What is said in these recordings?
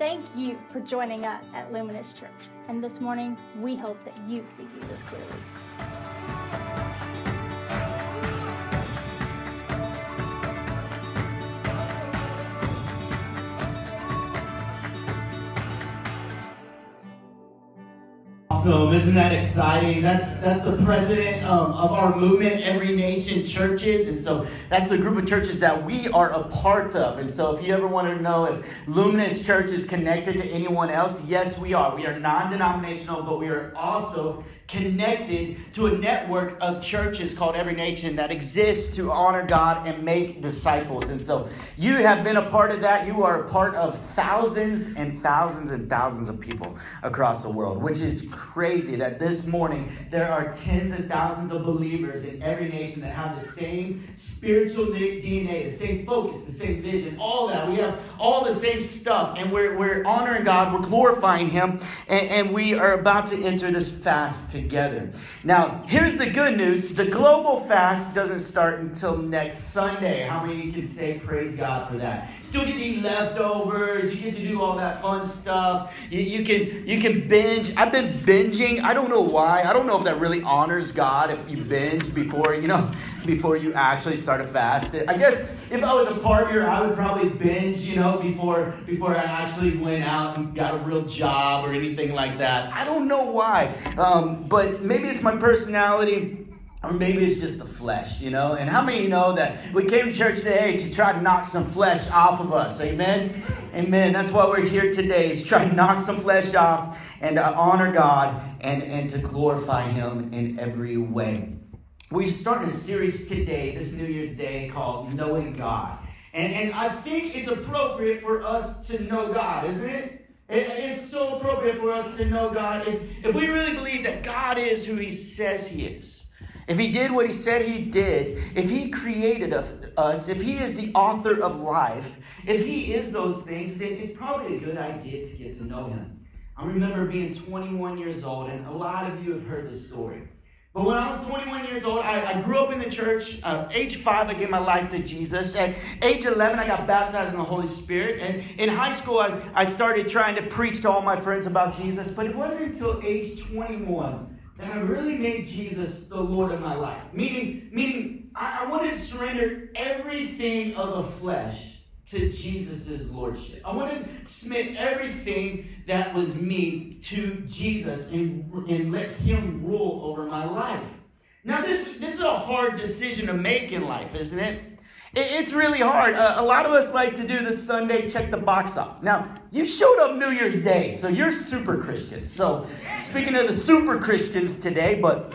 Thank you for joining us at Luminous Church. And this morning, we hope that you see Jesus clearly. Awesome! Isn't that exciting? That's that's the president um, of our movement, Every Nation Churches, and so that's the group of churches that we are a part of. And so, if you ever want to know if Luminous Church is connected to anyone else, yes, we are. We are non-denominational, but we are also connected to a network of churches called Every Nation that exists to honor God and make disciples. And so you have been a part of that. You are a part of thousands and thousands and thousands of people across the world, which is crazy that this morning there are tens and thousands of believers in every nation that have the same spiritual DNA, the same focus, the same vision, all that. We have all the same stuff, and we're, we're honoring God, we're glorifying Him, and, and we are about to enter this fast. Now, here's the good news the global fast doesn't start until next Sunday. How many can say praise God for that? Still get to eat leftovers, you get to do all that fun stuff. You, you can you can binge. I've been binging. I don't know why. I don't know if that really honors God if you binge before, you know, before you actually start a fast. I guess if I was a partier, I would probably binge, you know, before before I actually went out and got a real job or anything like that. I don't know why. Um, but maybe it's my personality. Or maybe it's just the flesh, you know? And how many you know that we came to church today to try to knock some flesh off of us? Amen? Amen. That's why we're here today, is try to knock some flesh off and to honor God and, and to glorify Him in every way. We're starting a series today, this New Year's Day, called Knowing God. And, and I think it's appropriate for us to know God, isn't it? It's so appropriate for us to know God if, if we really believe that God is who He says He is. If He did what He said He did, if He created us, if He is the author of life, if He is those things, then it's probably a good idea to get to know Him. I remember being 21 years old, and a lot of you have heard this story. But when I was 21 years old, I, I grew up in the church. Uh, age five, I gave my life to Jesus. At age 11, I got baptized in the Holy Spirit. And in high school, I, I started trying to preach to all my friends about Jesus. But it wasn't until age 21 that I really made Jesus the Lord of my life. Meaning, meaning I, I wanted to surrender everything of the flesh to Jesus' lordship. I want to submit everything that was me to Jesus and, and let him rule over my life. Now, this, this is a hard decision to make in life, isn't it? It's really hard. Uh, a lot of us like to do the Sunday check the box off. Now, you showed up New Year's Day, so you're super Christians. So, speaking of the super Christians today, but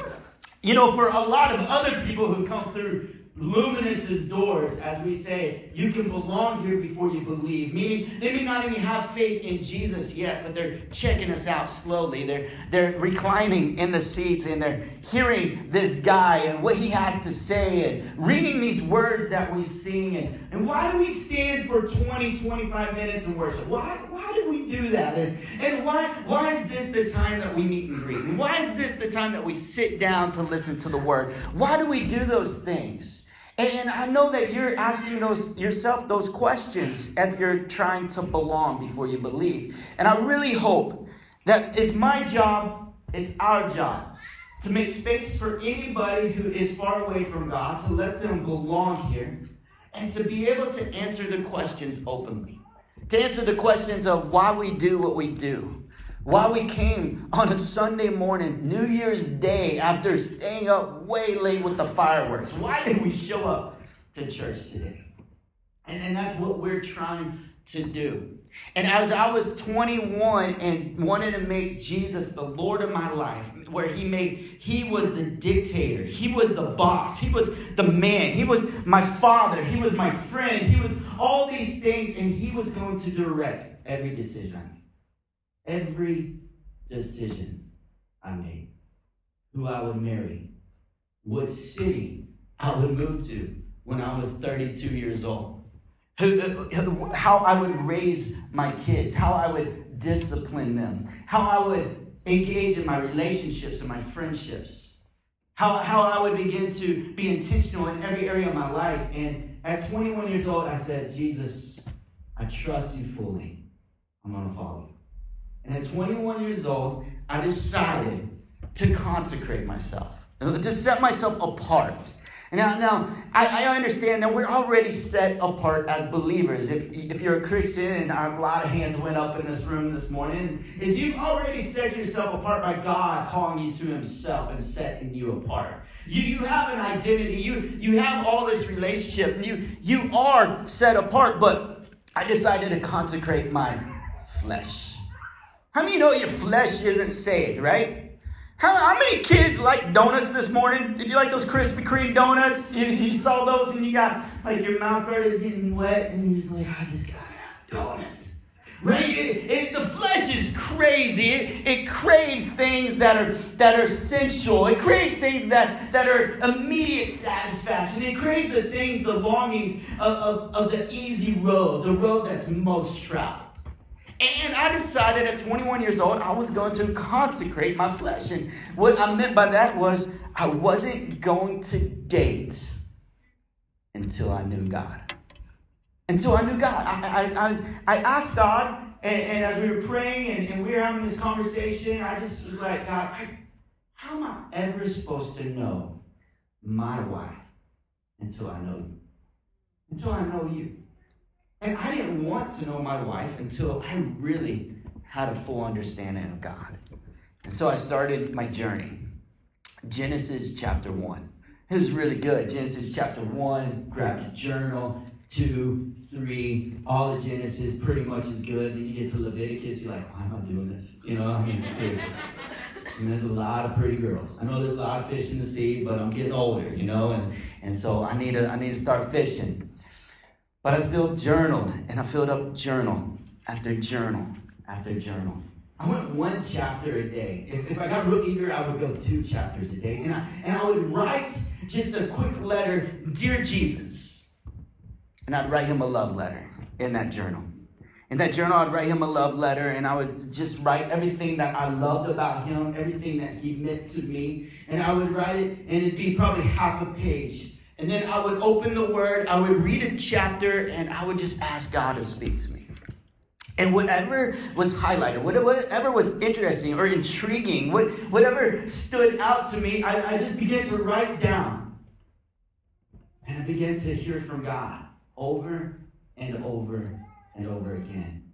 you know, for a lot of other people who come through Luminous's doors, as we say, you can belong here before you believe. Meaning, they may not even have faith in Jesus yet, but they're checking us out slowly. They're, they're reclining in the seats and they're hearing this guy and what he has to say and reading these words that we sing. And, and why do we stand for 20, 25 minutes in worship? Why, why do we do that? And, and why, why is this the time that we meet and greet? And why is this the time that we sit down to listen to the word? Why do we do those things? And I know that you're asking those yourself those questions if you're trying to belong before you believe. And I really hope that it's my job, it's our job to make space for anybody who is far away from God, to let them belong here, and to be able to answer the questions openly. To answer the questions of why we do what we do why we came on a Sunday morning, New Year's Day, after staying up way late with the fireworks. Why did we show up to church today? And, and that's what we're trying to do. And as I was 21 and wanted to make Jesus the Lord of my life, where he made, he was the dictator, he was the boss, he was the man, he was my father, he was my friend, he was all these things, and he was going to direct every decision every decision I made. Who I would marry, what city I would move to when I was 32 years old, how I would raise my kids, how I would discipline them, how I would engage in my relationships and my friendships, how, how I would begin to be intentional in every area of my life. And at 21 years old, I said, Jesus, I trust you fully. I'm going to follow you. And at 21 years old, I decided to consecrate myself, to set myself apart. Now, now I, I understand that we're already set apart as believers. If, if you're a Christian, and a lot of hands went up in this room this morning, is you've already set yourself apart by God calling you to Himself and setting you apart. You, you have an identity. You, you have all this relationship. You, you are set apart, but I decided to consecrate my flesh. How many know your flesh isn't saved, right? How, how many kids like donuts this morning? Did you like those Krispy Kreme donuts? You, you saw those and you got, like, your mouth started getting wet and you're just like, I just gotta have a donut. Right? It, it, the flesh is crazy. It, it craves things that are that are sensual. It craves things that, that are immediate satisfaction. It craves the things, the longings of, of, of the easy road, the road that's most traveled. And I decided at 21 years old, I was going to consecrate my flesh. And what I meant by that was I wasn't going to date until I knew God. Until I knew God. I, I, I, I asked God, and, and, as we were praying and, and, we were having this conversation, I just was like, God, I, how am I ever supposed to know my wife until I know you? Until I know you. And I didn't want to know my wife until I really had a full understanding of God. And so I started my journey. Genesis chapter 1. It was really good. Genesis chapter 1, grabbed a journal, 2, 3, all the Genesis pretty much is good. Then you get to Leviticus, you're like, why am I doing this? You know, I mean, seriously. And there's a lot of pretty girls. I know there's a lot of fish in the sea, but I'm getting older, you know, and, and so I need to I need to start fishing. But I still journaled, and I filled up journal after journal after journal. I went one chapter a day. If, if I got real eager, I would go two chapters a day. And I, and I would write just a quick letter Dear Jesus. And I'd write him a love letter in that journal. In that journal, I'd write him a love letter, and I would just write everything that I loved about him, everything that he meant to me. And I would write it, and it'd be probably half a page. And then I would open the word, I would read a chapter, and I would just ask God to speak to me. And whatever was highlighted, whatever was interesting or intriguing, whatever stood out to me, I, I just began to write down. And I began to hear from God over and over and over again.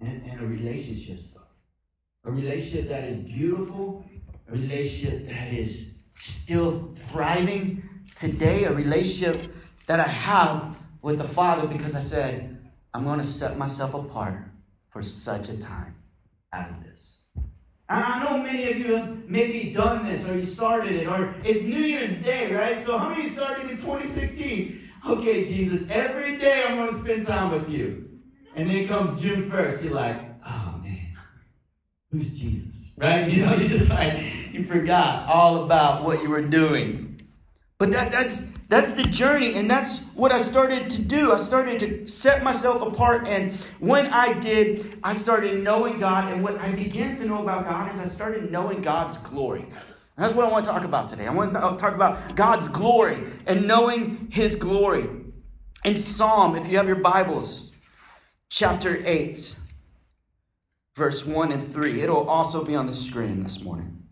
And, and a relationship stuff. A relationship that is beautiful, a relationship that is still thriving, today a relationship that I have with the Father because I said, I'm going to set myself apart for such a time as this. And I know many of you have maybe done this or you started it or it's New Year's Day, right? So how many started in 2016? Okay, Jesus, every day I'm going to spend time with you. And then comes June 1st, you're like, oh man, who's Jesus? Right? You know, you just like, you forgot all about what you were doing. But that, that's that's the journey, and that's what I started to do. I started to set myself apart, and when I did, I started knowing God. And what I began to know about God is I started knowing God's glory. And that's what I want to talk about today. I want to talk about God's glory and knowing His glory. In Psalm, if you have your Bibles, chapter 8, verse 1 and 3, it'll also be on the screen this morning.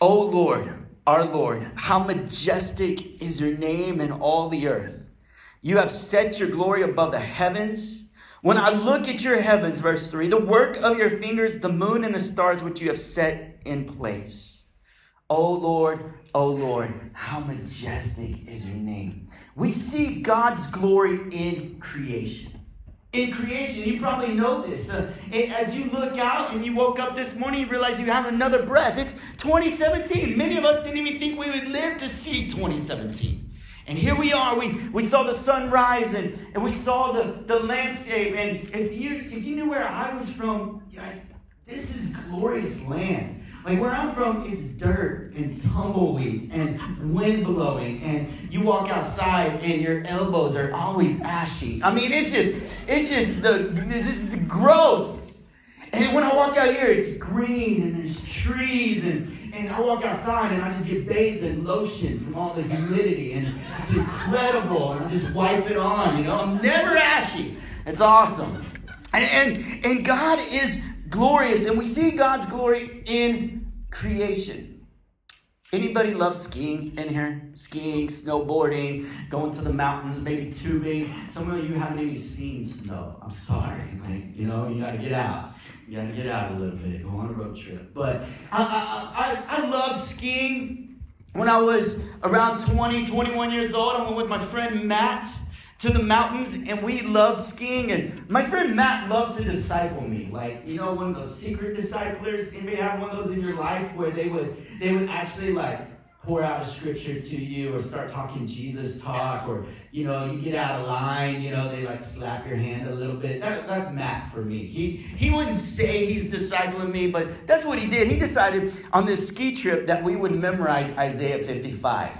O Lord, our Lord, how majestic is your name in all the earth. You have set your glory above the heavens. When I look at your heavens, verse 3, the work of your fingers, the moon and the stars which you have set in place. O Lord, O Lord, how majestic is your name. We see God's glory in creation in creation. You probably know this. Uh, as you look out and you woke up this morning, you realize you have another breath. It's 2017. Many of us didn't even think we would live to see 2017. And here we are. We, we saw the sun rise and, and we saw the, the landscape. And if you if you knew where I was from, this is glorious land. Like where I'm from, it's dirt and tumbleweeds and wind blowing, and you walk outside and your elbows are always ashy. I mean, it's just, it's just the, it's just gross. And when I walk out here, it's green and there's trees and and I walk outside and I just get bathed in lotion from all the humidity and it's incredible and I just wipe it on, you know. I'm never ashy. It's awesome. And, and, and God is glorious, and we see God's glory in creation. Anybody love skiing in here? Skiing, snowboarding, going to the mountains, maybe tubing. Some of you haven't even seen snow. I'm sorry. Like, you know, you gotta get out. You gotta get out a little bit, go on a road trip. But I, I, I, I love skiing. When I was around 20, 21 years old, I went with my friend Matt to the mountains and we loved skiing. And my friend Matt loved to disciple me. Like, you know, one of those secret disciplers. Anybody have one of those in your life where they would they would actually like pour out a scripture to you or start talking Jesus talk or you know you get out of line you know they like slap your hand a little bit that, that's Matt for me he he wouldn't say he's discipling me but that's what he did he decided on this ski trip that we would memorize Isaiah 55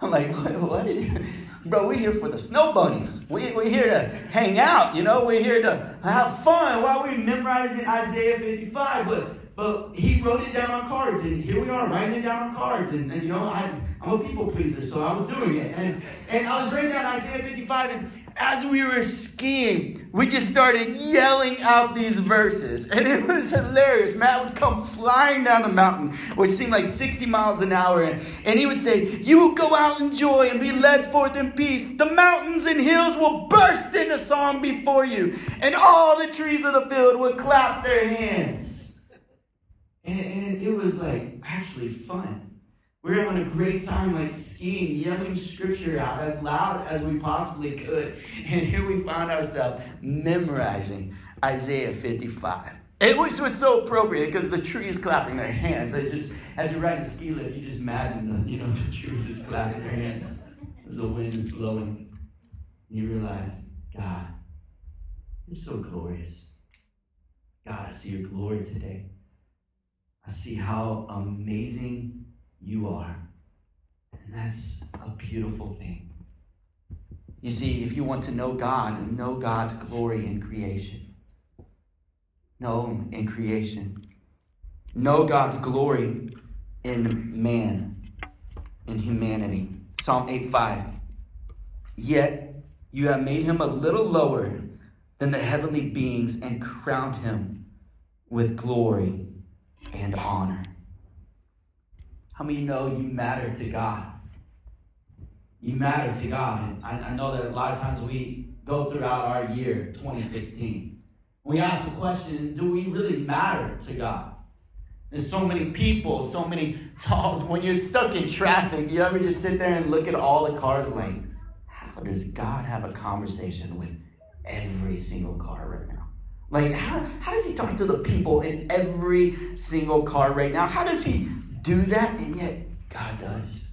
I'm like what, what did you Bro, we're here for the snow bunnies. We, we're here to hang out, you know? We're here to have fun while we're memorizing Isaiah 55. But but he wrote it down on cards, and here we are writing it down on cards. And, and you know, I, I'm a people pleaser, so I was doing it. And, and I was writing down Isaiah 55, and as we were skiing, we just started yelling out these verses. And it was hilarious. Matt would come flying down the mountain, which seemed like 60 miles an hour. And, and he would say, You will go out in joy and be led forth in peace. The mountains and hills will burst into song before you, and all the trees of the field will clap their hands. And, and it was like actually fun. We were having a great time, like skiing, yelling scripture out as loud as we possibly could. And here we found ourselves memorizing Isaiah 55. It was, was so appropriate because the trees clapping their hands. I just, as you're riding the ski lift, you just imagine the, you know, the trees just clapping their hands as the wind is blowing. And you realize, God, you're so glorious. God, I see your glory today. I see how amazing you are. And that's a beautiful thing. You see, if you want to know God, know God's glory in creation. Know Him in creation. Know God's glory in man, in humanity. Psalm 8 5. Yet you have made him a little lower than the heavenly beings and crowned him with glory and honor. How many know you matter to God? You matter to God. I, I know that a lot of times we go throughout our year, 2016. We ask the question, do we really matter to God? There's so many people, so many. So when you're stuck in traffic, you ever just sit there and look at all the cars like, how does God have a conversation with every single car right now? Like, how, how does he talk to the people in every single car right now? How does he do that? And yet, God does.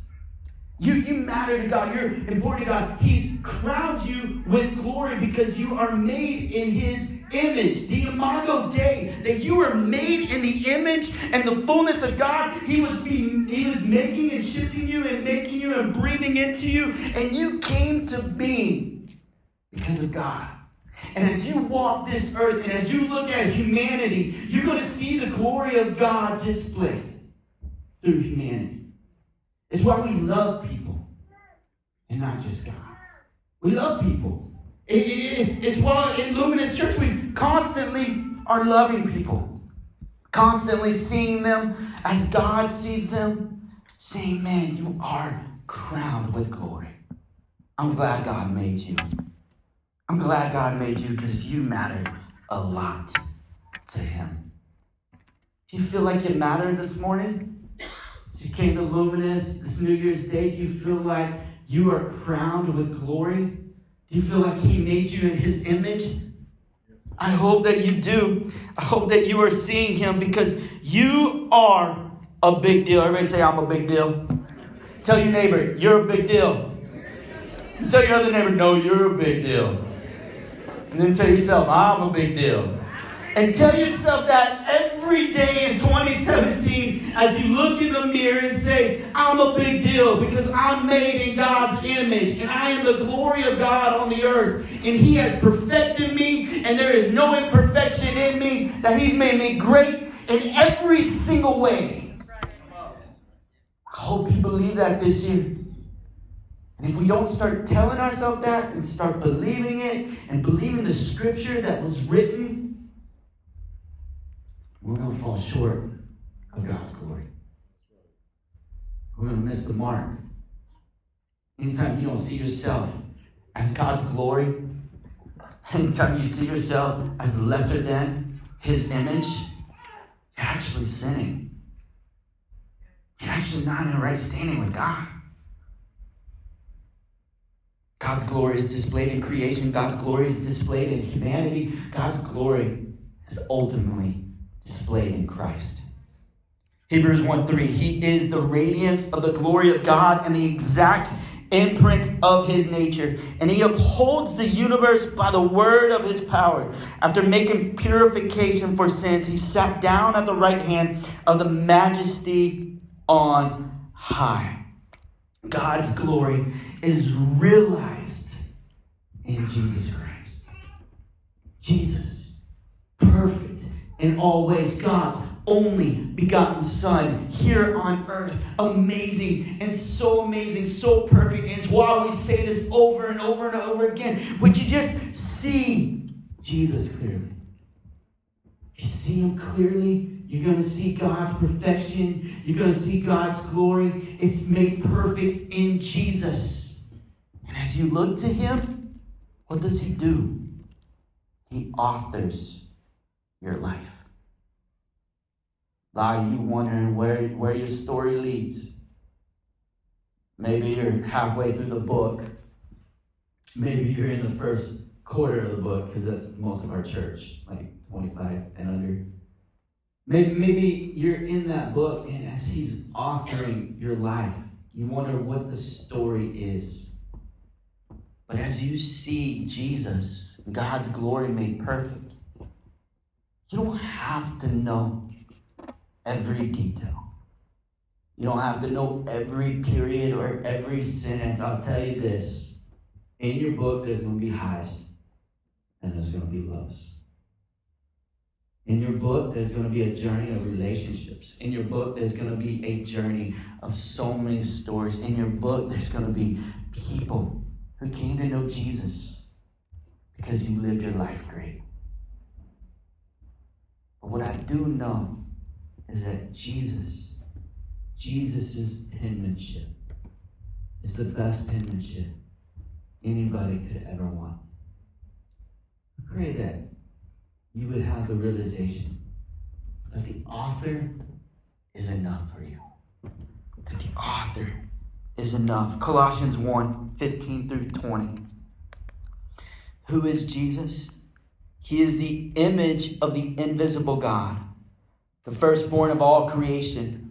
You, you matter to God. You're important to God. He's crowned you with glory because you are made in His image. The Imago Dei, that you were made in the image and the fullness of God. He was being, He was making and shifting you and making you and breathing into you, and you came to being because of God. And as you walk this earth and as you look at humanity, you're going to see the glory of God displayed through humanity. It's why we love people and not just God. We love people. It, it, it's why in Luminous Church we constantly are loving people, constantly seeing them as God sees them, saying, Man, you are crowned with glory. I'm glad God made you. I'm glad God made you because you matter a lot to Him. Do you feel like you matter this morning? As you came to Luminous this New Year's Day, do you feel like you are crowned with glory? Do you feel like He made you in His image? I hope that you do. I hope that you are seeing Him because you are a big deal. Everybody say, I'm a big deal. Tell your neighbor, you're a big deal. Tell your other neighbor, no, you're a big deal. And then tell yourself, I'm a big deal. And tell yourself that every day in 2017 as you look in the mirror and say, I'm a big deal because I'm made in God's image and I am the glory of God on the earth. And He has perfected me and there is no imperfection in me, that He's made me great in every single way. I hope you believe that this year. And if we don't start telling ourselves that and start believing it and believing the scripture that was written, we're going to fall short of God's glory. We're going to miss the mark. Anytime you don't see yourself as God's glory, anytime you see yourself as lesser than His image, you're actually sinning. You're actually not in the right standing with God. God's glory is displayed in creation. God's glory is displayed in humanity. God's glory is ultimately displayed in Christ. Hebrews 1 3, He is the radiance of the glory of God and the exact imprint of His nature. And He upholds the universe by the word of His power. After making purification for sins, He sat down at the right hand of the majesty on high. God's glory is realized in Jesus Christ. Jesus, perfect in all ways, God's only begotten Son here on earth. Amazing and so amazing, so perfect. And it's why we say this over and over and over again. Would you just see Jesus clearly? If you see him clearly, you're going to see God's perfection. You're going to see God's glory. It's made perfect in Jesus. And as you look to him, what does he do? He authors your life. Are you wondering where, where your story leads? Maybe you're halfway through the book. Maybe you're in the first quarter of the book, because that's most of our church, like 25 and under. Maybe, maybe you're in that book, and as he's authoring your life, you wonder what the story is. But as you see Jesus, God's glory made perfect, you don't have to know every detail. You don't have to know every period or every sentence. I'll tell you this in your book, there's going to be highs and there's going to be lows. In your book, there's going to be a journey of relationships. In your book, there's going to be a journey of so many stories. In your book, there's going to be people who came to know Jesus because you lived your life great. But what I do know is that Jesus, Jesus' penmanship is the best penmanship anybody could ever want. I pray that you would have the realization that the author is enough for you. That the author is enough. Colossians 1 15 through 20. Who is Jesus? He is the image of the invisible God, the firstborn of all creation.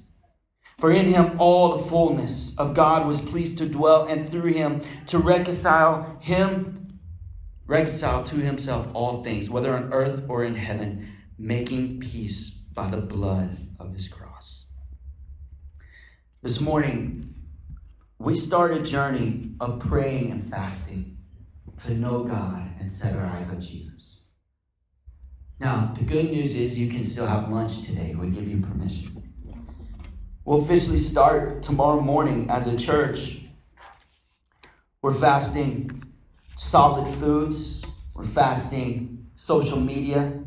For in him all the fullness of God was pleased to dwell, and through him to reconcile him, reconcile to himself all things, whether on earth or in heaven, making peace by the blood of his cross. This morning, we start a journey of praying and fasting to know God and set our eyes on Jesus. Now, the good news is you can still have lunch today. We give you permission. We'll officially start tomorrow morning as a church. We're fasting solid foods, we're fasting social media.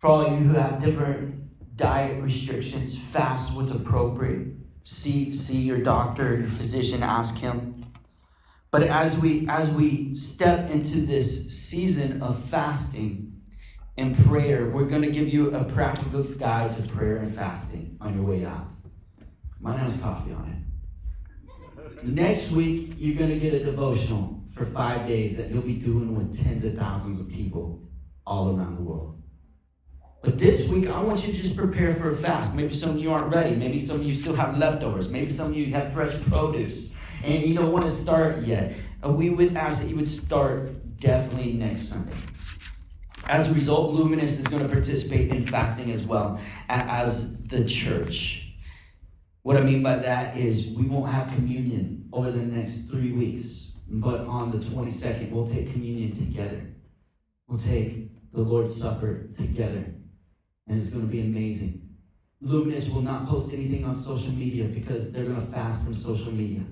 For all you who have different diet restrictions, fast what's appropriate. See, see your doctor, your physician, ask him. But as we as we step into this season of fasting, and prayer, we're going to give you a practical guide to prayer and fasting on your way out. Mine has coffee on it. Next week, you're going to get a devotional for five days that you'll be doing with tens of thousands of people all around the world. But this week, I want you to just prepare for a fast. Maybe some of you aren't ready. Maybe some of you still have leftovers. Maybe some of you have fresh produce and you don't want to start yet. uh, we would ask that you would start definitely next Sunday. As a result, Luminous is going to participate in fasting as well as the church. What I mean by that is we won't have communion over the next three weeks, but on the 22nd, we'll take communion together. We'll take the Lord's Supper together, and it's going to be amazing. Luminous will not post anything on social media because they're going to fast from social media.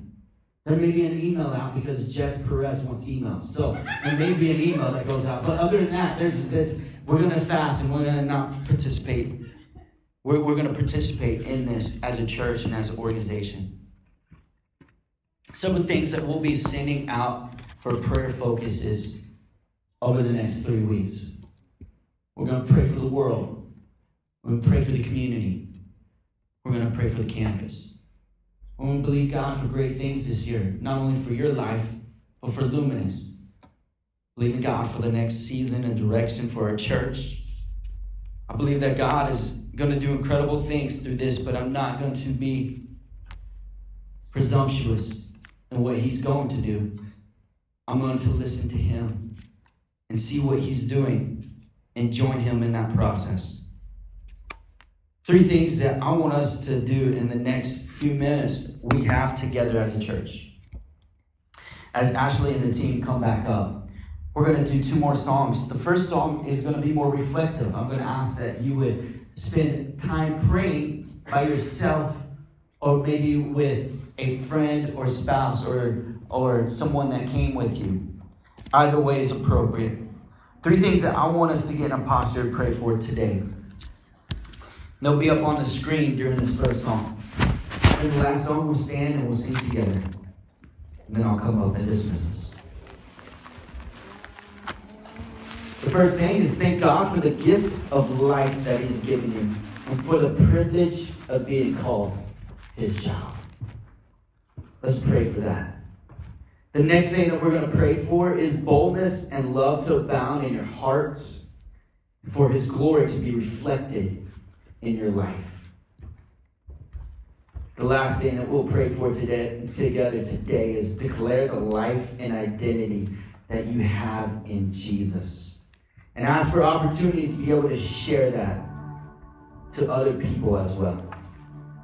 There may be an email out because Jess Perez wants emails. So there may be an email that goes out. But other than that, there's, there's we're going to fast and we're going to not participate. We're, we're going to participate in this as a church and as an organization. Some of the things that we'll be sending out for prayer focuses over the next three weeks. We're going to pray for the world. We're going to pray for the community. We're going to pray for the campus. We're going to believe God for great things this year, not only for your life, but for Luminous. Believing God for the next season and direction for our church. I believe that God is going to do incredible things through this, but I'm not going to be presumptuous in what He's going to do. I'm going to listen to Him and see what He's doing and join Him in that process. Three things that I want us to do in the next few minutes we have together as a church. As Ashley and the team come back up, we're going to do two more songs. The first song is going to be more reflective. I'm going to ask that you would spend time praying by yourself or maybe with a friend or spouse or, or someone that came with you. Either way is appropriate. Three things that I want us to get in a posture to pray for today. They'll be up on the screen during this first song. And the last song, we'll stand and we'll sing together. And then I'll come up and dismiss us. The first thing is thank God for the gift of life that He's given you and for the privilege of being called His child. Let's pray for that. The next thing that we're going to pray for is boldness and love to abound in your hearts, for His glory to be reflected in your life. The last thing that we'll pray for today, together today is declare the life and identity that you have in Jesus. And ask for opportunities to be able to share that to other people as well.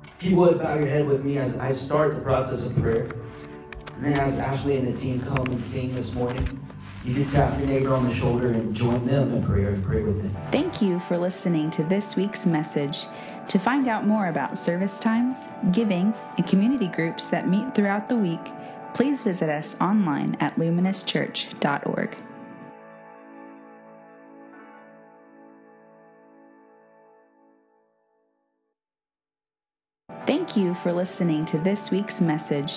If you would bow your head with me as I start the process of prayer. And then as Ashley and the team come and sing this morning, you can tap your neighbor on the shoulder and join them in prayer and pray with them. Thank you for listening to this week's message. To find out more about service times, giving, and community groups that meet throughout the week, please visit us online at luminouschurch.org. Thank you for listening to this week's message.